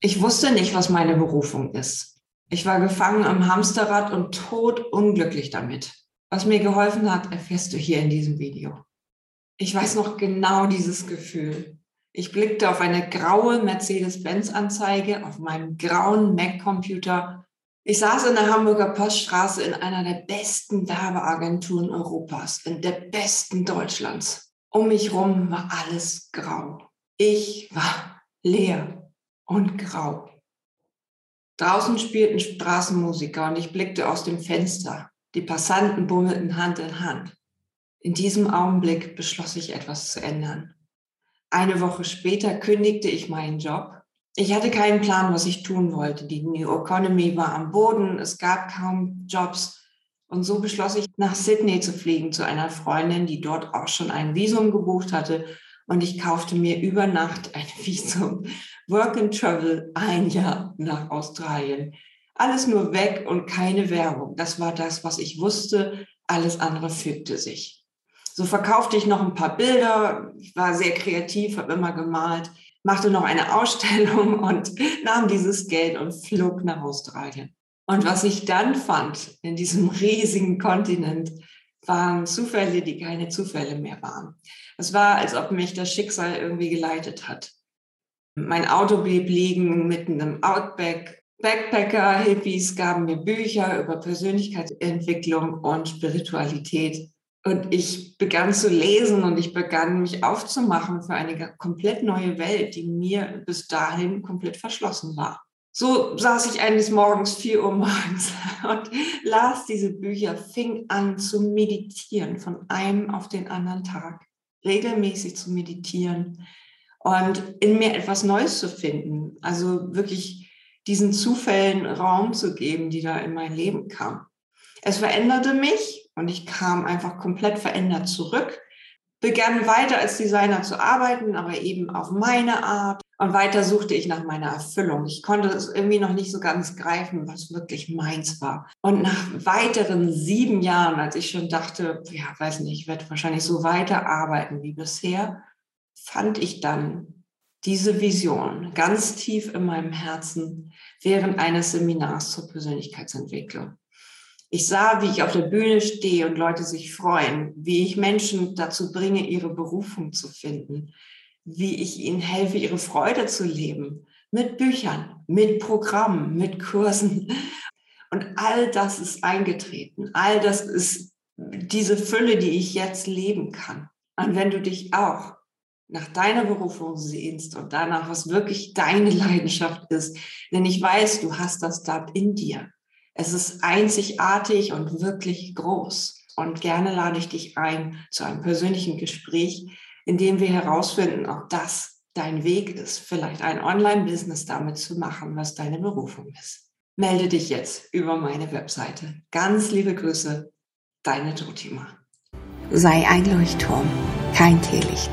Ich wusste nicht, was meine Berufung ist. Ich war gefangen im Hamsterrad und tot unglücklich damit. Was mir geholfen hat, erfährst du hier in diesem Video. Ich weiß noch genau dieses Gefühl. Ich blickte auf eine graue Mercedes-Benz-Anzeige auf meinem grauen Mac-Computer. Ich saß in der Hamburger Poststraße in einer der besten Werbeagenturen Europas, in der besten Deutschlands. Um mich rum war alles grau. Ich war leer und grau. Draußen spielten Straßenmusiker und ich blickte aus dem Fenster. Die Passanten bummelten Hand in Hand. In diesem Augenblick beschloss ich etwas zu ändern. Eine Woche später kündigte ich meinen Job. Ich hatte keinen Plan, was ich tun wollte. Die New Economy war am Boden, es gab kaum Jobs. Und so beschloss ich, nach Sydney zu fliegen zu einer Freundin, die dort auch schon ein Visum gebucht hatte und ich kaufte mir über Nacht ein Visum, Work and Travel, ein Jahr nach Australien. Alles nur weg und keine Werbung. Das war das, was ich wusste. Alles andere fügte sich. So verkaufte ich noch ein paar Bilder. Ich war sehr kreativ, habe immer gemalt, machte noch eine Ausstellung und nahm dieses Geld und flog nach Australien. Und was ich dann fand in diesem riesigen Kontinent, waren Zufälle, die keine Zufälle mehr waren. Es war, als ob mich das Schicksal irgendwie geleitet hat. Mein Auto blieb liegen mitten im Outback. Backpacker, Hippies gaben mir Bücher über Persönlichkeitsentwicklung und Spiritualität. Und ich begann zu lesen und ich begann mich aufzumachen für eine komplett neue Welt, die mir bis dahin komplett verschlossen war. So saß ich eines Morgens, vier Uhr morgens und las diese Bücher, fing an zu meditieren von einem auf den anderen Tag, regelmäßig zu meditieren und in mir etwas Neues zu finden. Also wirklich diesen Zufällen Raum zu geben, die da in mein Leben kamen. Es veränderte mich und ich kam einfach komplett verändert zurück, begann weiter als Designer zu arbeiten, aber eben auf meine Art und weiter suchte ich nach meiner Erfüllung. Ich konnte es irgendwie noch nicht so ganz greifen, was wirklich meins war. Und nach weiteren sieben Jahren, als ich schon dachte, ja, weiß nicht, ich werde wahrscheinlich so weiterarbeiten wie bisher, fand ich dann diese Vision ganz tief in meinem Herzen während eines Seminars zur Persönlichkeitsentwicklung. Ich sah, wie ich auf der Bühne stehe und Leute sich freuen, wie ich Menschen dazu bringe, ihre Berufung zu finden, wie ich ihnen helfe, ihre Freude zu leben. Mit Büchern, mit Programmen, mit Kursen. Und all das ist eingetreten. All das ist diese Fülle, die ich jetzt leben kann. Und wenn du dich auch nach deiner Berufung sehnst und danach, was wirklich deine Leidenschaft ist, denn ich weiß, du hast das dort in dir. Es ist einzigartig und wirklich groß. Und gerne lade ich dich ein zu einem persönlichen Gespräch, indem wir herausfinden, ob das dein Weg ist, vielleicht ein Online-Business damit zu machen, was deine Berufung ist. Melde dich jetzt über meine Webseite. Ganz liebe Grüße, deine Totima. Sei ein Leuchtturm, kein Teelicht.